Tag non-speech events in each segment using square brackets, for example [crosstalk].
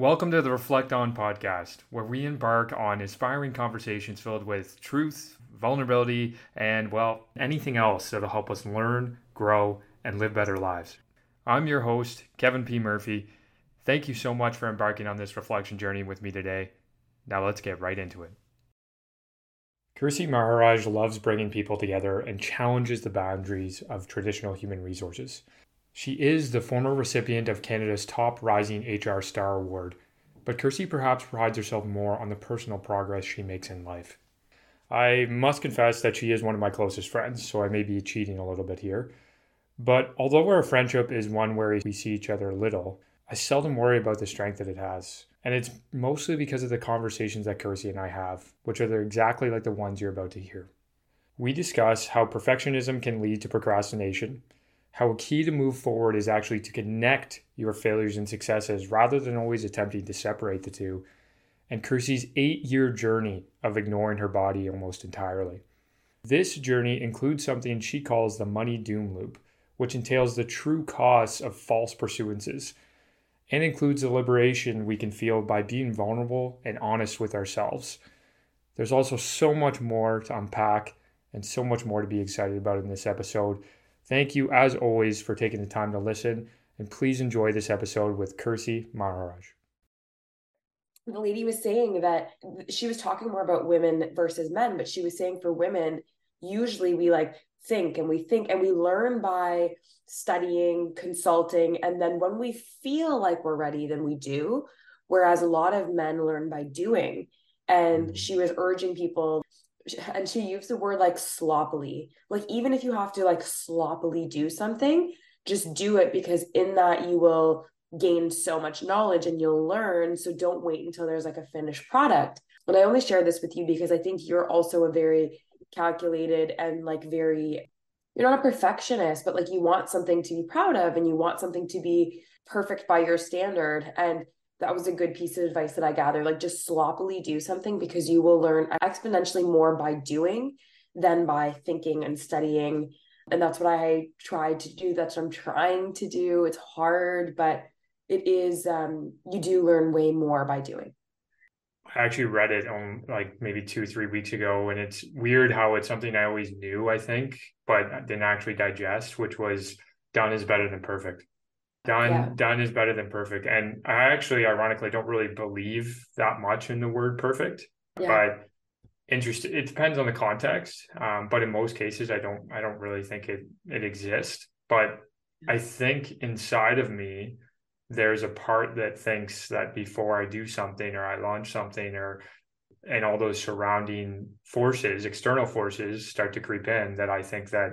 Welcome to the Reflect On podcast, where we embark on inspiring conversations filled with truth, vulnerability, and, well, anything else that'll help us learn, grow, and live better lives. I'm your host, Kevin P. Murphy. Thank you so much for embarking on this reflection journey with me today. Now let's get right into it. Kirsi Maharaj loves bringing people together and challenges the boundaries of traditional human resources. She is the former recipient of Canada's top rising HR star award, but Kirsi perhaps prides herself more on the personal progress she makes in life. I must confess that she is one of my closest friends, so I may be cheating a little bit here. But although our friendship is one where we see each other little, I seldom worry about the strength that it has. And it's mostly because of the conversations that Kirsi and I have, which are exactly like the ones you're about to hear. We discuss how perfectionism can lead to procrastination, how a key to move forward is actually to connect your failures and successes rather than always attempting to separate the two, and Kirsi's eight year journey of ignoring her body almost entirely. This journey includes something she calls the money doom loop, which entails the true costs of false pursuances and includes the liberation we can feel by being vulnerable and honest with ourselves. There's also so much more to unpack and so much more to be excited about in this episode. Thank you, as always, for taking the time to listen, and please enjoy this episode with Kirsi Maharaj. The lady was saying that she was talking more about women versus men, but she was saying for women, usually we like think and we think and we learn by studying, consulting, and then when we feel like we're ready, then we do. Whereas a lot of men learn by doing. And mm-hmm. she was urging people and she used the word like sloppily. Like even if you have to like sloppily do something just do it because in that you will gain so much knowledge and you'll learn. So don't wait until there's like a finished product. And i only share this with you because i think you're also a very calculated and like very you're not a perfectionist but like you want something to be proud of and you want something to be perfect by your standard. And that was a good piece of advice that I gathered. Like just sloppily do something because you will learn exponentially more by doing than by thinking and studying. And that's what I tried to do. That's what I'm trying to do. It's hard, but it is um you do learn way more by doing. I actually read it on like maybe two, three weeks ago, and it's weird how it's something I always knew, I think, but didn't actually digest, which was done is better than perfect done. Yeah. done is better than perfect. And i actually ironically don't really believe that much in the word perfect yeah. but interesting it depends on the context. Um, but in most cases i don't i don't really think it it exists. But i think inside of me there's a part that thinks that before i do something or i launch something or and all those surrounding forces external forces start to creep in that i think that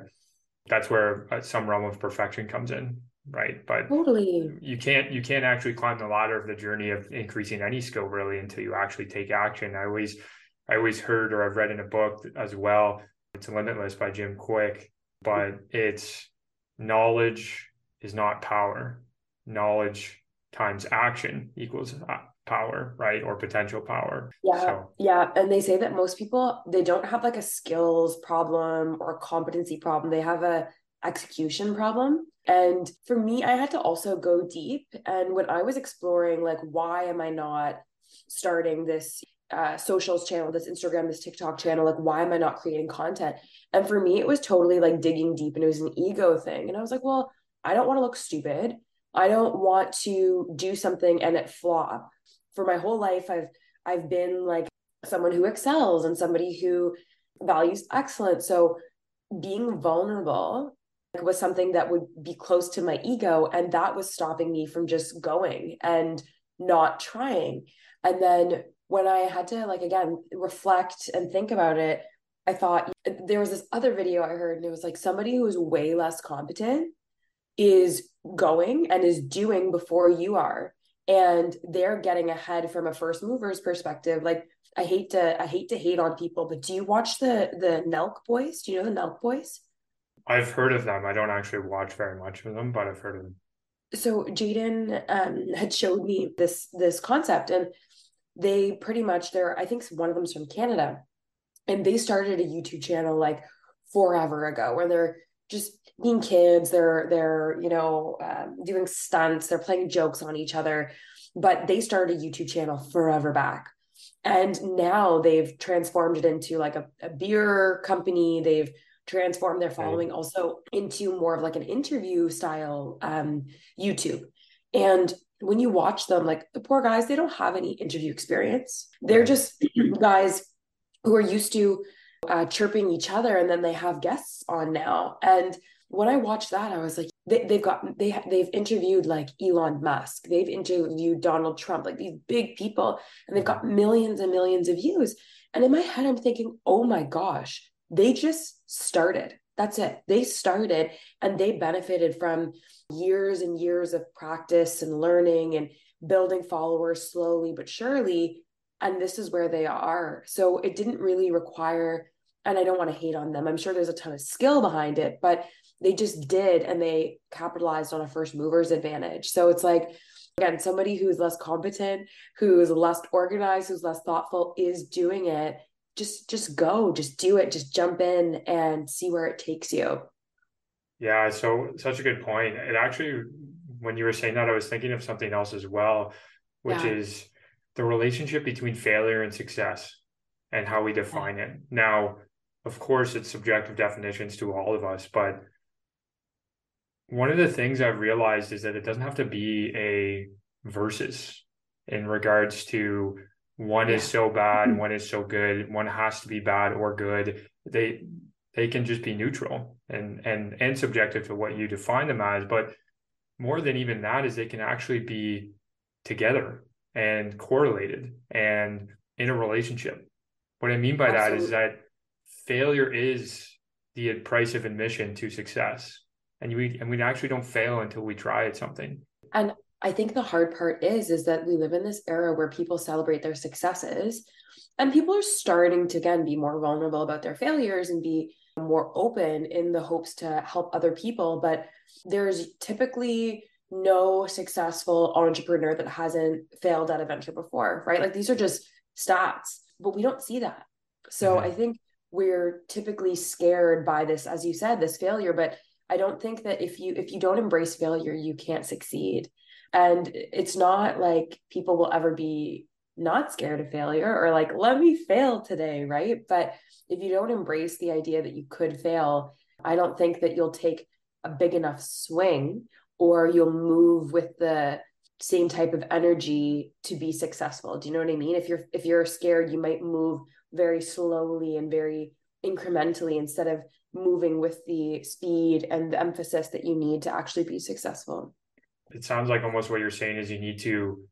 that's where uh, some realm of perfection comes in right? But totally. you can't you can't actually climb the ladder of the journey of increasing any skill really until you actually take action. I always i always heard or i've read in a book as well it's limitless by Jim Kwik but it's knowledge is not power. Knowledge times action equals uh, power right? Or potential power. Yeah so. yeah. And they say that most people they don't have like a skills problem or competency problem. They have a execution problem and for me, I had to also go deep. And when I was exploring, like, why am I not starting this uh, socials channel, this Instagram, this TikTok channel, like, why am I not creating content? And for me, it was totally like digging deep and it was an ego thing. And I was like, well, I don't want to look stupid. I don't want to do something and it flop. For my whole life, I've I've been like someone who excels and somebody who values excellence. So being vulnerable was something that would be close to my ego and that was stopping me from just going and not trying. And then when i had to like again reflect and think about it i thought there was this other video i heard and it was like somebody who's way less competent is going and is doing before you are. And they're getting ahead from a first mover's perspective. Like i hate to i hate to hate on people but do you watch the the nelk boys? Do you know the nelk boys I've heard of them. I don't actually watch very much of them, but I've heard of them. So Jaden um, had showed me this this concept, and they pretty much they're I think one of them's from Canada, and they started a YouTube channel like forever ago, where they're just being kids. They're they're you know um, doing stunts. They're playing jokes on each other. but they started a YouTube channel forever back. And now they've transformed it into like a, a beer company. They've transformed their following right. also into more of like an interview style um, YouTube. And when you watch them, like the poor guys, they don't have any interview experience. They're just [clears throat] guys who are used to uh, chirping each other, and then they have guests on now. And when I watched that, I was like, they, they've got they they've interviewed like Elon Musk, they've interviewed Donald Trump, like these big people, and they've got millions and millions of views. And in my head, I'm thinking, oh my gosh, they just started. That's it. They started and they benefited from years and years of practice and learning and building followers slowly but surely. And this is where they are. So it didn't really require, and I don't want to hate on them. I'm sure there's a ton of skill behind it, but they just did and they capitalized on a first mover's advantage. So it's like, again, somebody who's less competent, who's less organized, who's less thoughtful is doing it just just go just do it just jump in and see where it takes you yeah so such a good point it actually when you were saying that i was thinking of something else as well which yeah. is the relationship between failure and success and how we define yeah. it now of course it's subjective definitions to all of us but one of the things i've realized is that it doesn't have to be a versus in regards to one yeah. is so bad mm-hmm. one is so good one has to be bad or good they they can just be neutral and and and subjective to what you define them as but more than even that is they can actually be together and correlated and in a relationship what i mean by Absolutely. that is that failure is the price of admission to success and we and we actually don't fail until we try at something and I think the hard part is is that we live in this era where people celebrate their successes and people are starting to again be more vulnerable about their failures and be more open in the hopes to help other people but there's typically no successful entrepreneur that hasn't failed at a venture before right? Like these are just stats but we don't see that. So mm-hmm. i think we're typically scared by this as you said this failure but i don't think that if you if you don't embrace failure you can't succeed and it's not like people will ever be not scared of failure or like, let me fail today, right? But if you don't embrace the idea that you could fail, I don't think that you'll take a big enough swing or you'll move with the same type of energy to be successful. Do you know what I mean? If you're if you're scared, you might move very slowly and very incrementally instead of moving with the speed and the emphasis that you need to actually be successful it sounds like almost what you're saying is you need to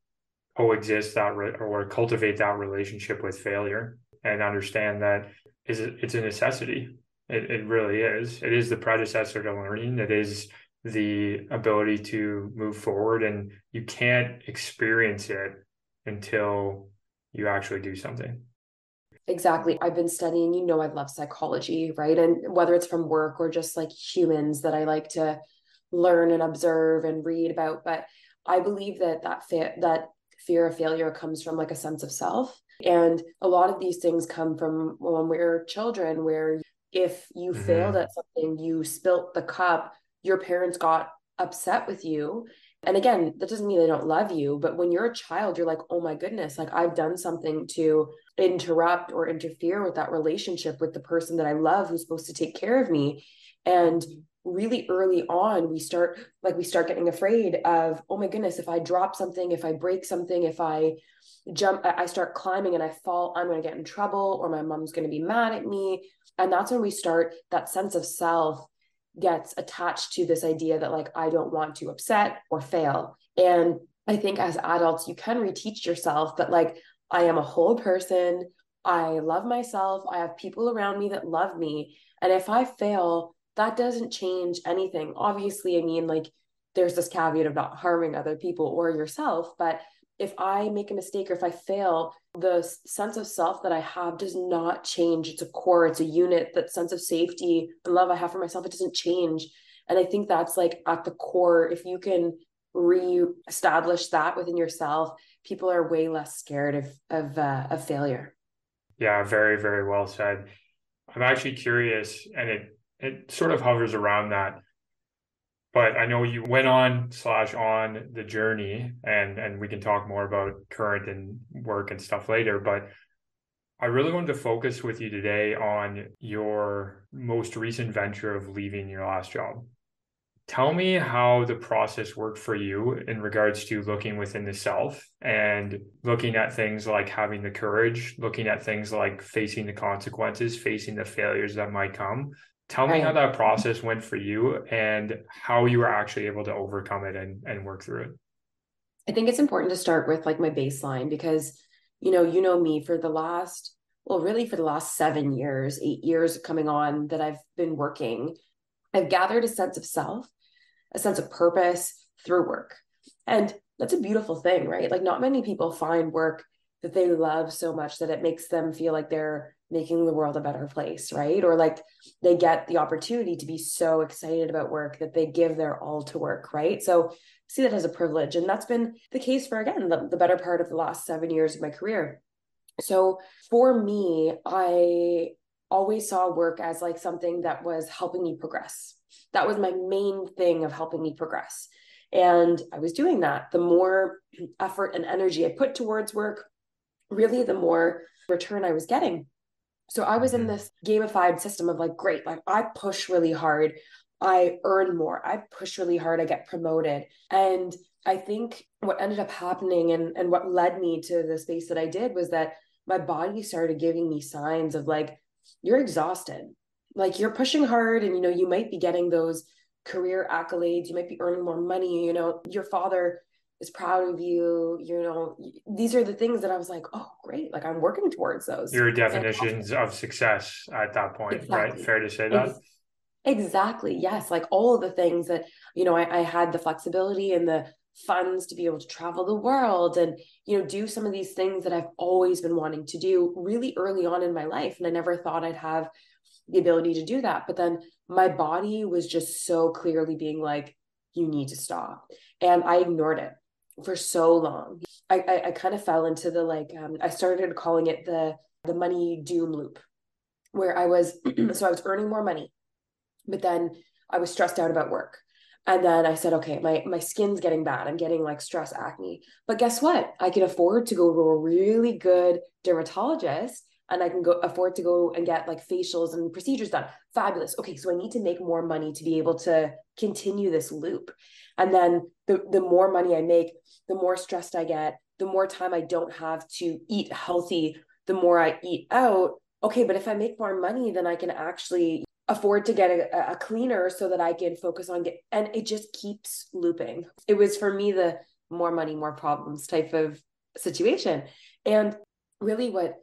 coexist that re- or cultivate that relationship with failure and understand that is it's a necessity. It, it really is. It is the predecessor to learning. It is the ability to move forward, and you can't experience it until you actually do something. Exactly. I've been studying, you know, I love psychology, right? And whether it's from work or just like humans that I like to learn and observe and read about but i believe that that fa- that fear of failure comes from like a sense of self and a lot of these things come from when we are children where if you mm-hmm. failed at something you spilt the cup your parents got upset with you and again that doesn't mean they don't love you but when you're a child you're like oh my goodness like i've done something to interrupt or interfere with that relationship with the person that i love who's supposed to take care of me. And really early on we start like we start getting afraid of oh my goodness if i drop something if i break something if i jump i start climbing and i fall i'm going to get in trouble or my mom's going to be mad at me. And that's when we start that sense of self gets attached to this idea that like i don't want to upset or fail. And i think as adults you can reteach yourself but like i am a whole person. I love myself. I have people around me that love me. And if i fail that doesn't change anything. Obviously, I mean, like there's this caveat of not harming other people or yourself, but if I make a mistake or if I fail, the sense of self that I have does not change. It's a core, it's a unit, that sense of safety and love I have for myself, it doesn't change. And I think that's like at the core. If you can re-establish that within yourself, people are way less scared of of uh, of failure. Yeah, very very well said. I'm actually curious, and it it sort of hovers around that. But I know you went on slash on the journey and and we can talk more about current and work and stuff later. But I really wanted to focus with you today on your most recent venture of leaving your last job. Tell me how the process worked for you in regards to looking within the self and looking at things like having the courage, looking at things like facing the consequences, facing the failures that might come. Tell me how that process went for you and how you were actually able to overcome it and, and work through it. I think it's important to start with like my baseline because you know, you know me for the last, well, really for the last seven years, eight years coming on that I've been working, I've gathered a sense of self, a sense of purpose through work. And that's a beautiful thing, right? Like, not many people find work that they love so much that it makes them feel like they're making the world a better place, right? Or like they get the opportunity to be so excited about work that they give their all to work, right? So see that as a privilege. And that's been the case for, again, the, the better part of the last seven years of my career. So for me, I always saw work as like something that was helping me progress. That was my main thing of helping me progress. And I was doing that. The more effort and energy I put towards work, really, the more return I was getting. So I was in this gamified system of like, great, like I push really hard. I earn more. I push really hard. I get promoted. And I think what ended up happening and, and what led me to the space that I did was that my body started giving me signs of like, you're exhausted. Like you're pushing hard and you know, you might be getting those career accolades, you might be earning more money, you know, your father is proud of you, you know, these are the things that I was like, oh great, like I'm working towards those. Your definitions of success at that point, exactly. right? Fair to say that. Exactly. Yes. Like all of the things that, you know, I, I had the flexibility and the funds to be able to travel the world and, you know, do some of these things that I've always been wanting to do really early on in my life. And I never thought I'd have the ability to do that. But then my body was just so clearly being like, you need to stop. And I ignored it for so long. I, I, I kind of fell into the like, um, I started calling it the, the money doom loop where I was, [clears throat] so I was earning more money but then I was stressed out about work. And then I said, okay, my my skin's getting bad. I'm getting like stress acne. But guess what? I can afford to go to a really good dermatologist and I can go afford to go and get like facials and procedures done. Fabulous. Okay, so I need to make more money to be able to continue this loop. And then the the more money I make, the more stressed I get, the more time I don't have to eat healthy, the more I eat out. Okay, but if I make more money, then I can actually afford to get a, a cleaner so that I can focus on get and it just keeps looping. It was for me the more money, more problems type of situation. And really what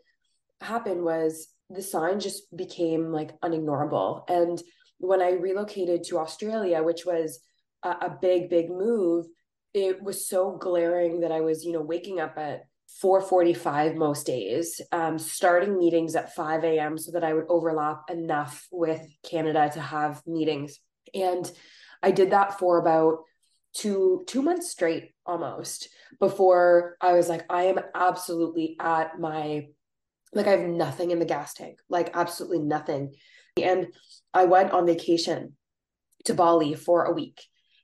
happened was the sign just became like unignorable. And when I relocated to Australia, which was a, a big, big move, it was so glaring that I was, you know, waking up at 4.45 most days um, starting meetings at 5 a.m so that i would overlap enough with canada to have meetings and i did that for about two two months straight almost before i was like i am absolutely at my like i have nothing in the gas tank like absolutely nothing and i went on vacation to bali for a week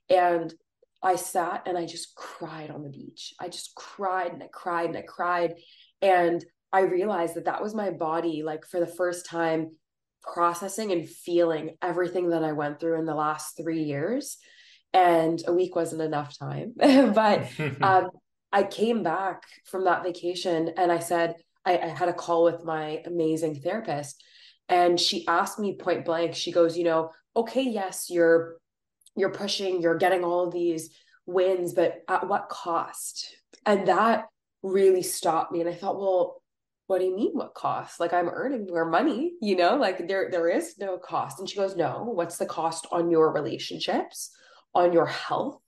and I sat and I just cried on the beach. I just cried and I cried and I cried. And I realized that that was my body, like for the first time, processing and feeling everything that I went through in the last three years. And a week wasn't enough time. [laughs] but [laughs] um, I came back from that vacation and I said, I, I had a call with my amazing therapist. And she asked me point blank, she goes, you know, okay, yes, you're you're pushing, you're getting all of these wins, but at what cost? And that really stopped me. And I thought, well, what do you mean what cost? Like I'm earning more money, you know, like there there is no cost. And she goes, No, what's the cost on your relationships, on your health,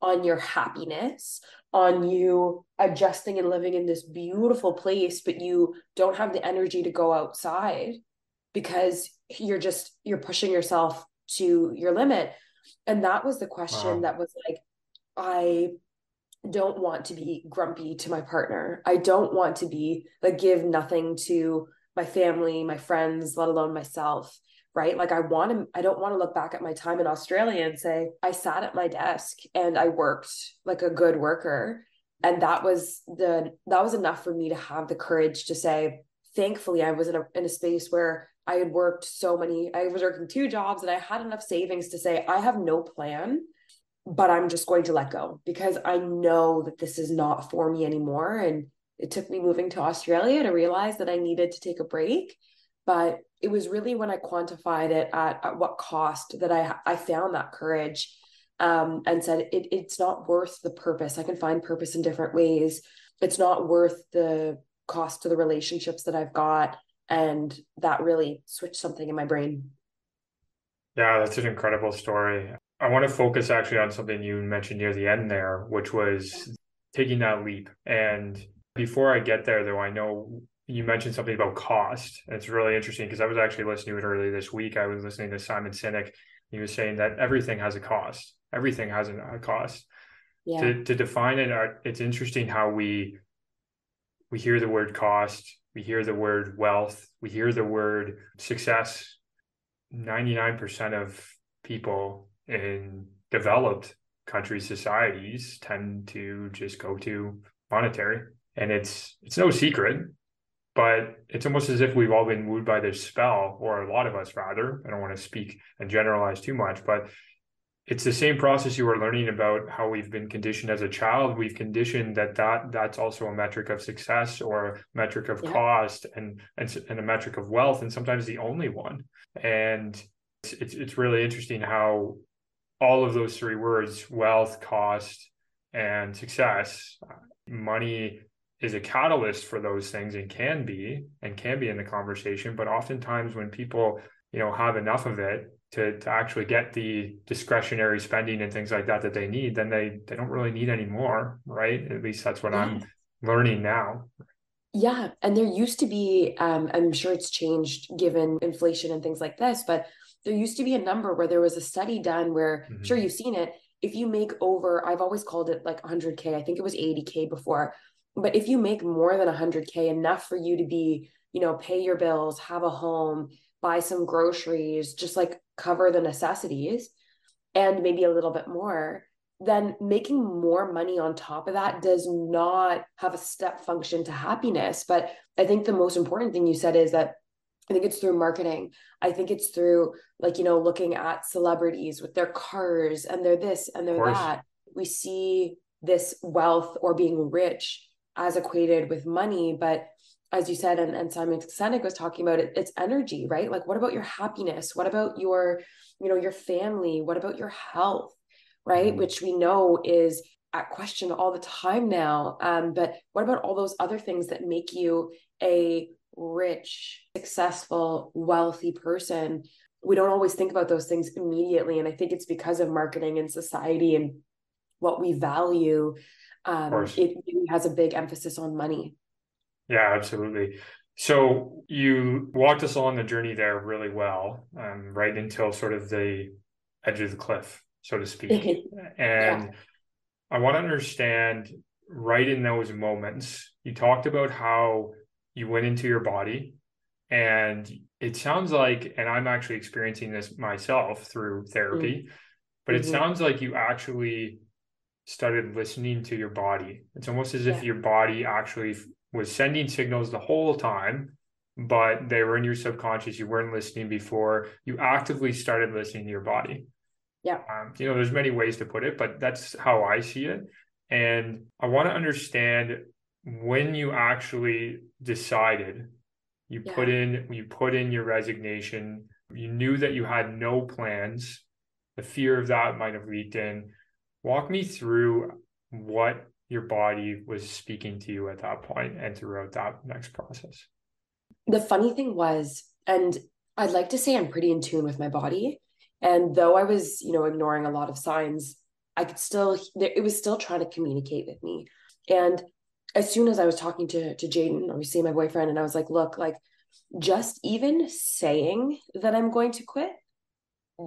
on your happiness, on you adjusting and living in this beautiful place, but you don't have the energy to go outside because you're just you're pushing yourself to your limit. And that was the question wow. that was like i don't want to be grumpy to my partner. I don't want to be like give nothing to my family my friends let alone myself right? Like I want to, I don't want to look back at my time in Australia and say, I sat at my desk and I worked like a good worker. And that was the, that was enough for me to have the courage to say, thankfully, I was in a, in a space where I had worked so many, I was working two jobs and I had enough savings to say, I have no plan, but I'm just going to let go because I know that this is not for me anymore. And it took me moving to Australia to realize that I needed to take a break. But it was really when I quantified it at, at what cost that I I found that courage um, and said it, it's not worth the purpose. I can find purpose in different ways. It's not worth the cost to the relationships that I've got. And that really switched something in my brain. Yeah, that's an incredible story. I want to focus actually on something you mentioned near the end there, which was taking that leap. And before I get there, though, I know you mentioned something about cost. It's really interesting because I was actually listening to it earlier this week. I was listening to Simon Sinek. He was saying that everything has a cost. Everything has a cost. Yeah. To to define it, uh, it's interesting how we we hear the word cost, we hear the word wealth, we hear the word success. Ninety nine percent of people in developed country societies tend to just go to monetary and it's it's no secret but it's almost as if we've all been wooed by this spell or a lot of us rather. I don't want to speak and generalize too much but it's the same process you were learning about how we've been conditioned as a child. We've conditioned that that that's also a metric of success or a metric of yeah. cost and, and and a metric of wealth and sometimes the only one. And it's, it's it's really interesting how all of those three words wealth cost and success money is a catalyst for those things and can be and can be in the conversation but oftentimes when people you know have enough of it to to actually get the discretionary spending and things like that that they need then they they don't really need any more right at least that's what yeah. i'm learning now yeah and there used to be um, i'm sure it's changed given inflation and things like this but there used to be a number where there was a study done where mm-hmm. sure you've seen it if you make over i've always called it like 100k i think it was 80k before but if you make more than 100k enough for you to be you know pay your bills have a home buy some groceries just like cover the necessities and maybe a little bit more then making more money on top of that does not have a step function to happiness but i think the most important thing you said is that I think it's through marketing. I think it's through like, you know, looking at celebrities with their cars and they're this and they're that. We see this wealth or being rich as equated with money. But as you said, and, and Simon Sinek was talking about it, it's energy, right? Like, what about your happiness? What about your, you know, your family? What about your health? Right. Mm-hmm. Which we know is at question all the time now. Um, but what about all those other things that make you a rich, successful, wealthy person? We don't always think about those things immediately. And I think it's because of marketing and society and what we value um, it really has a big emphasis on money. Yeah, absolutely. So you walked us along the journey there really well, um, right until sort of the edge of the cliff, so to speak. [laughs] and yeah. I want to understand right in those moments, you talked about how you went into your body. And it sounds like, and I'm actually experiencing this myself through therapy, mm-hmm. but it mm-hmm. sounds like you actually started listening to your body. It's almost as if your body actually was sending signals the whole time, but they were in your subconscious. You weren't listening before. You actively started listening to your body. Yeah. Um, you know, there's many ways to put it, but that's how I see it. And I want to understand when you actually decided you yeah. put in you put in your resignation you knew that you had no plans the fear of that might have leaked in Walk me through what your body was speaking to you at that point and throughout that next process. The funny thing was, and I'd like to say I'm pretty in tune with my body. And though I was, you know, ignoring a lot of signs, I could still, it was still trying to communicate with me. And as soon as I was talking to, to Jaden, obviously my boyfriend, and I was like, look, like just even saying that I'm going to quit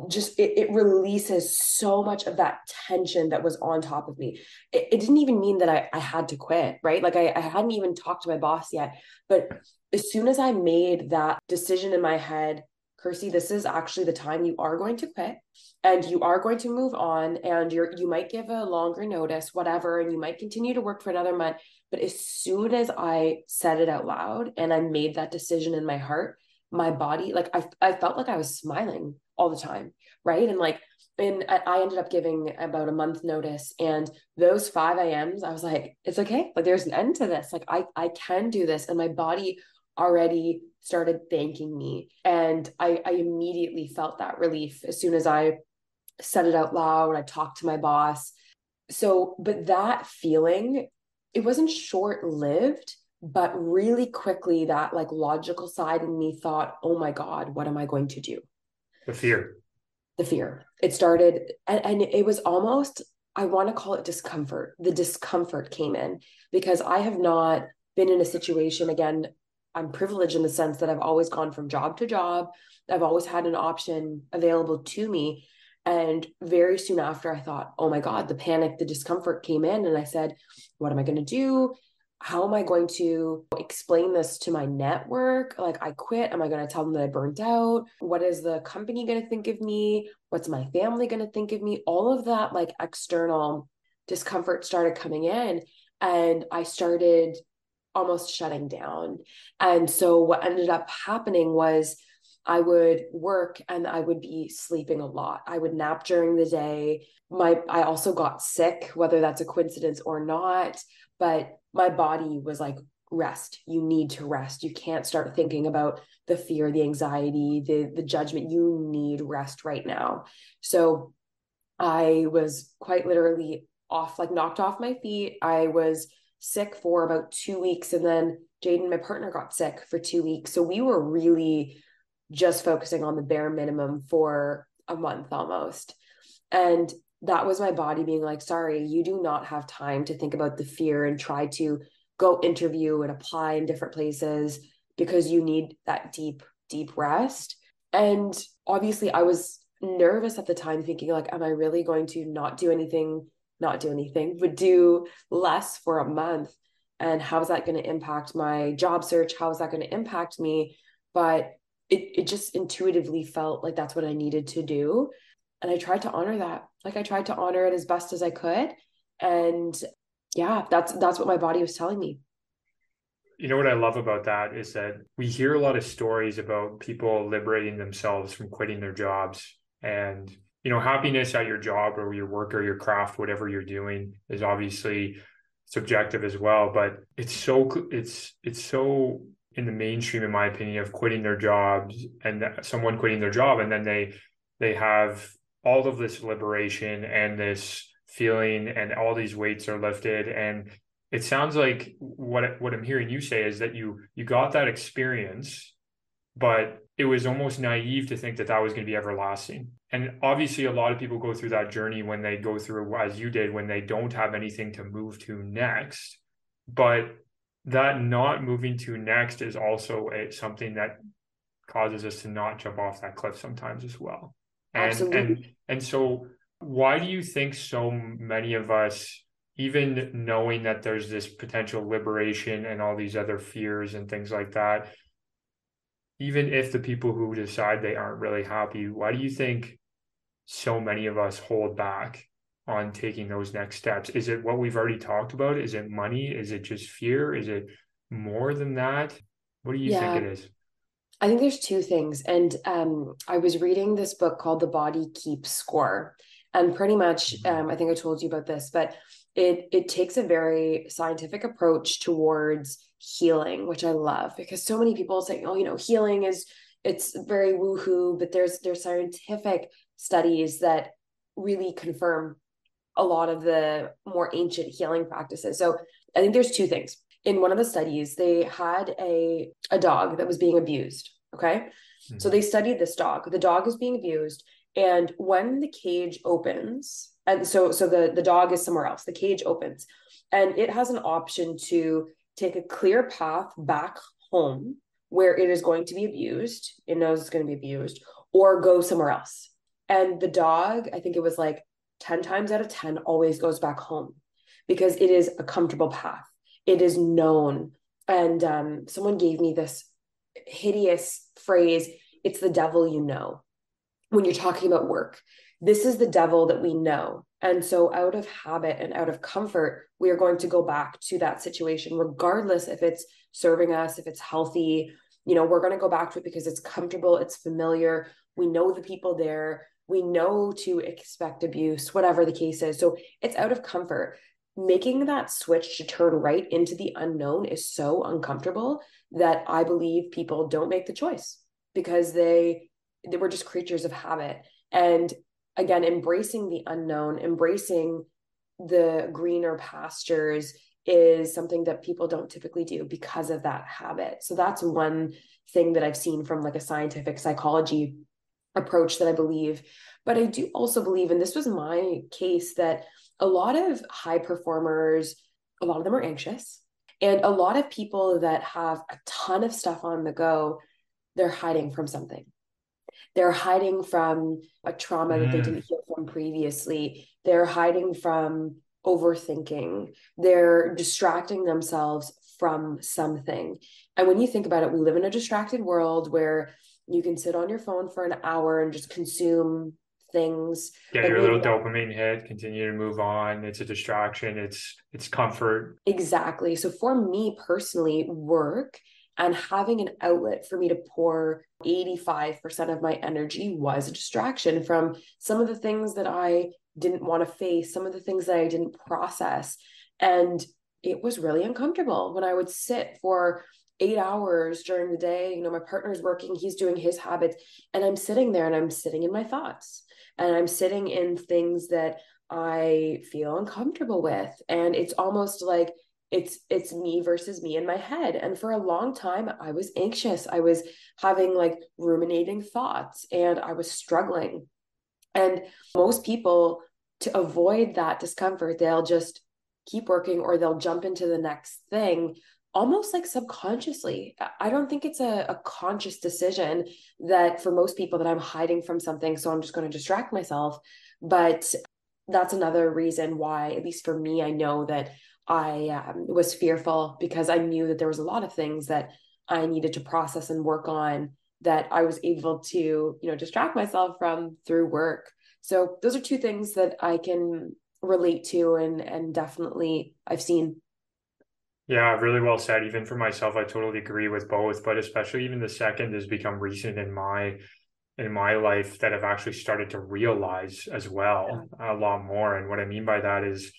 just it, it, releases so much of that tension that was on top of me. It, it didn't even mean that I, I had to quit right? Like I, I hadn't even talked to my boss yet. But as soon as i made that decision in my head Kirsi, this is actually the time you are going to quit and you are going to move on and you're you might give a longer notice, whatever, and you might continue to work for another month. But as soon as I said it out loud and I made that decision in my heart, my body, like I I felt like I was smiling all the time. Right. And like and I ended up giving about a month notice and those 5 a.m.s I was like it's okay like there's an end to this like I I can do this and my body already started thanking me and I I immediately felt that relief as soon as I said it out loud I talked to my boss so but that feeling it wasn't short lived but really quickly that like logical side in me thought oh my god what am I going to do the fear the fear. It started, and, and it was almost, I want to call it discomfort. The discomfort came in because I have not been in a situation, again, I'm privileged in the sense that I've always gone from job to job. I've always had an option available to me. And very soon after, I thought, oh my God, the panic, the discomfort came in. And I said, what am I going to do? How am I going to explain this to my network? Like, I quit. Am I going to tell them that I burnt out? What is the company going to think of me? What's my family going to think of me? All of that, like, external discomfort started coming in. And I started almost shutting down. And so, what ended up happening was, I would work and I would be sleeping a lot. I would nap during the day. My I also got sick, whether that's a coincidence or not, but my body was like rest. You need to rest. You can't start thinking about the fear the anxiety the the judgment. You need rest right now. So i was quite literally off like knocked off my feet. I was sick for about 2 weeks and then Jaden my partner got sick for 2 weeks. So we were really just focusing on the bare minimum for a month almost. And that was my body being like, sorry, you do not have time to think about the fear and try to go interview and apply in different places because you need that deep, deep rest. And obviously, I was nervous at the time, thinking, like, am I really going to not do anything, not do anything, but do less for a month? And how is that going to impact my job search? How is that going to impact me? But it, it just intuitively felt like that's what I needed to do and I tried to honor that. Like I tried to honor it as best as I could. And yeah, that's that's what my body was telling me. You know what I love about that is that we hear a lot of stories about people liberating themselves from quitting their jobs and you know happiness at your job or your work or your craft whatever you're doing is obviously subjective as well but it's so it's it's so in the mainstream in my opinion of quitting their jobs and someone quitting their job and then they they have all of this liberation and this feeling and all these weights are lifted. And it sounds like what what I'm hearing you say is that you you got that experience but it was almost naive to think that that was going to be everlasting. And obviously a lot of people go through that journey when they go through as you did when they don't have anything to move to next. But that not moving to next is also a, something that causes us to not jump off that cliff sometimes as well and, Absolutely. And, and so, why do you think so many of us, even knowing that there's this potential liberation and all these other fears and things like that, even if the people who decide they aren't really happy, why do you think so many of us hold back on taking those next steps? Is it what we've already talked about? Is it money? Is it just fear? Is it more than that? What do you yeah. think it is? I think there's two things. And um, I was reading this book called The Body Keeps Score. And pretty much, mm-hmm. um, I think I told you about this, but it it takes a very scientific approach towards healing, which I love because so many people say, oh, you know, healing is it's very woohoo, but there's there's scientific studies that really confirm a lot of the more ancient healing practices. So I think there's two things in one of the studies, they had a, a dog that was being abused. Okay. Mm-hmm. So they studied this dog. The dog is being abused. And when the cage opens, and so so the, the dog is somewhere else, the cage opens, and it has an option to take a clear path back home where it is going to be abused. It knows it's going to be abused, or go somewhere else. And the dog, I think it was like 10 times out of 10, always goes back home because it is a comfortable path it is known. And um, someone gave me this hideous phrase it's the devil you know when you're talking about work. This is the devil that we know. And so, out of habit and out of comfort, we are going to go back to that situation, regardless if it's serving us, if it's healthy. You know, we're going to go back to it because it's comfortable, it's familiar. We know the people there, we know to expect abuse, whatever the case is. So, it's out of comfort. Making that switch to turn right into the unknown is so uncomfortable that I believe people don't make the choice because they they were just creatures of habit. And again, embracing the unknown, embracing the greener pastures is something that people don't typically do because of that habit. So that's one thing that I've seen from like a scientific psychology approach that I believe. But I do also believe, and this was my case, that a lot of high performers, a lot of them are anxious. And a lot of people that have a ton of stuff on the go, they're hiding from something. They're hiding from a trauma mm. that they mm. didn't heal from previously. They're hiding from overthinking. They're distracting themselves from something. And when you think about it, we live in a distracted world where you can sit on your phone for an hour and just consume things. Get your little dopamine hit, continue to move on. It's a distraction. It's it's comfort. Exactly. So for me personally, work and having an outlet for me to pour 85% of my energy was a distraction from some of the things that I didn't want to face, some of the things that I didn't process. And it was really uncomfortable when I would sit for eight hours during the day. You know, my partner's working, he's doing his habits, and I'm sitting there and I'm sitting in my thoughts and I'm sitting in things that I feel uncomfortable with. And it's almost like it's it's me versus me in my head and for a long time i was anxious i was having like ruminating thoughts and i was struggling and most people to avoid that discomfort they'll just keep working or they'll jump into the next thing almost like subconsciously i don't think it's a, a conscious decision that for most people that i'm hiding from something so i'm just going to distract myself but that's another reason why at least for me i know that I um, was fearful because I knew that there was a lot of things that I needed to process and work on that I was able to, you know, distract myself from through work. So those are two things that I can relate to and and definitely I've seen. Yeah, really well said. Even for myself, I totally agree with both, but especially even the second has become recent in my in my life that I've actually started to realize as well yeah. a lot more. And what I mean by that is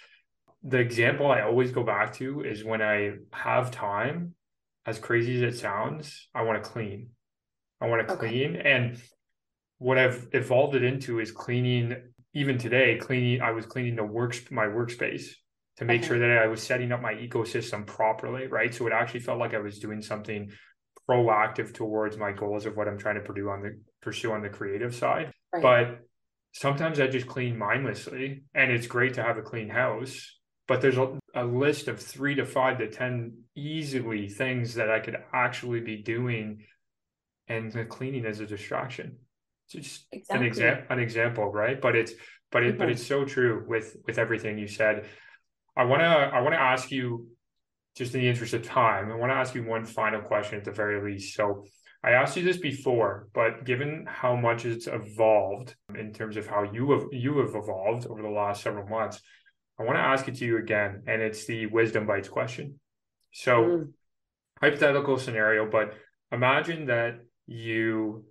the example I always go back to is when I have time, as crazy as it sounds, I want to clean. I want to okay. clean. And what I've evolved it into is cleaning, even today, cleaning, I was cleaning the works, my workspace to make okay. sure that I was setting up my ecosystem properly. Right. So it actually felt like I was doing something proactive towards my goals of what I'm trying to pursue on the pursue on the creative side. Right. But sometimes I just clean mindlessly and it's great to have a clean house but there's a, a, list of three to five to ten easily things that i could actually be doing and the cleaning is a distraction it's just exactly. an example an example right but it's but it mm-hmm. but it's so true with with everything you said i want to i want to ask you just in the interest of time i want to ask you one final question at the very least so I asked you this before, but given how much it's evolved in terms of how you have you have evolved over the last several months, I want to ask it to you again, and it's the wisdom bites question. So, mm. hypothetical scenario, but imagine that you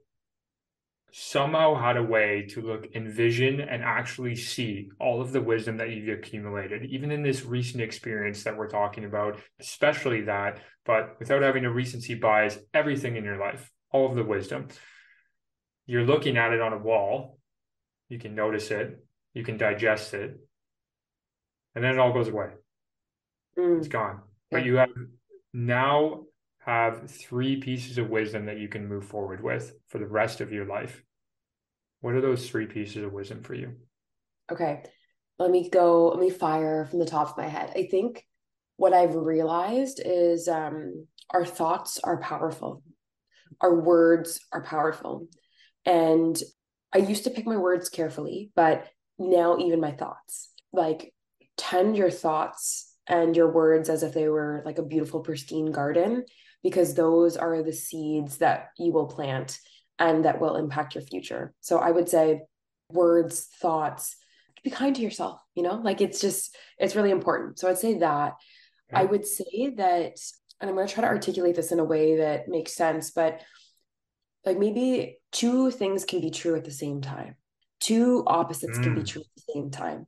somehow had a way to look, envision, and actually see all of the wisdom that you've accumulated, even in this recent experience that we're talking about, especially that, but without having a recency bias, everything in your life, all of the wisdom. You're looking at it on a wall, you can notice it, you can digest it, and then it all goes away. Mm. It's gone. But you have now have three pieces of wisdom that you can move forward with for the rest of your life. What are those three pieces of wisdom for you? Okay. Let me go, let me fire from the top of my head. I think what I've realized is um, our thoughts are powerful, our words are powerful. And I used to pick my words carefully, but now even my thoughts, like tend your thoughts and your words as if they were like a beautiful pristine garden because those are the seeds that you will plant and that will impact your future. So I would say words, thoughts, be kind to yourself, you know, like it's just, it's really important. So I'd say that. I would say that, and I'm going to try to articulate this in a way that makes sense, but like maybe two things can be true at the same time. Two opposites mm. can be mm. true at the same time.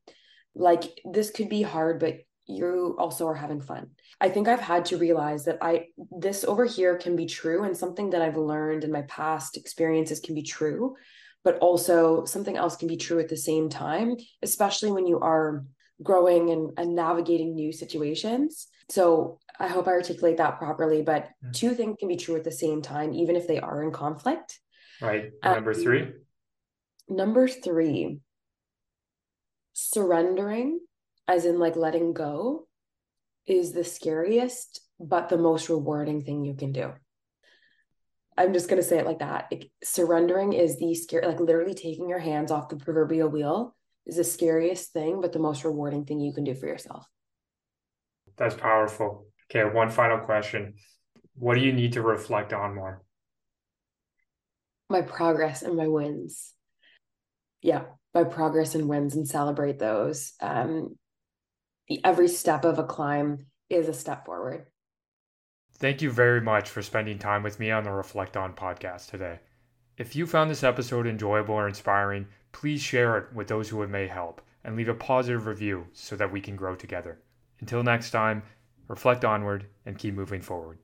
Like this could be hard, but you also are having fun. I think I've had to realize that I this over here can be true and something that I've learned in my past experiences can be true, but also something else can be true at the same time, especially when you are growing and, and navigating new situations. So I hope I articulate that properly, but mm-hmm. two things can be true at the same time, even if they are in conflict. Right. Number um, three. Number three, surrendering, as in like letting go, is the scariest, but the most rewarding thing you can do. I'm just going to say it like that. It, surrendering is the scary, like literally taking your hands off the proverbial wheel is the scariest thing, but the most rewarding thing you can do for yourself. That's powerful. Okay, one final question. What do you need to reflect on more? My progress and my wins. Yeah, my progress and wins and celebrate those. Um, every step of a climb is a step forward. Thank you very much for spending time with me on the Reflect On podcast today. If you found this episode enjoyable or inspiring, please share it with those who it may help and leave a positive review so that we can grow together. Until next time, reflect onward and keep moving forward.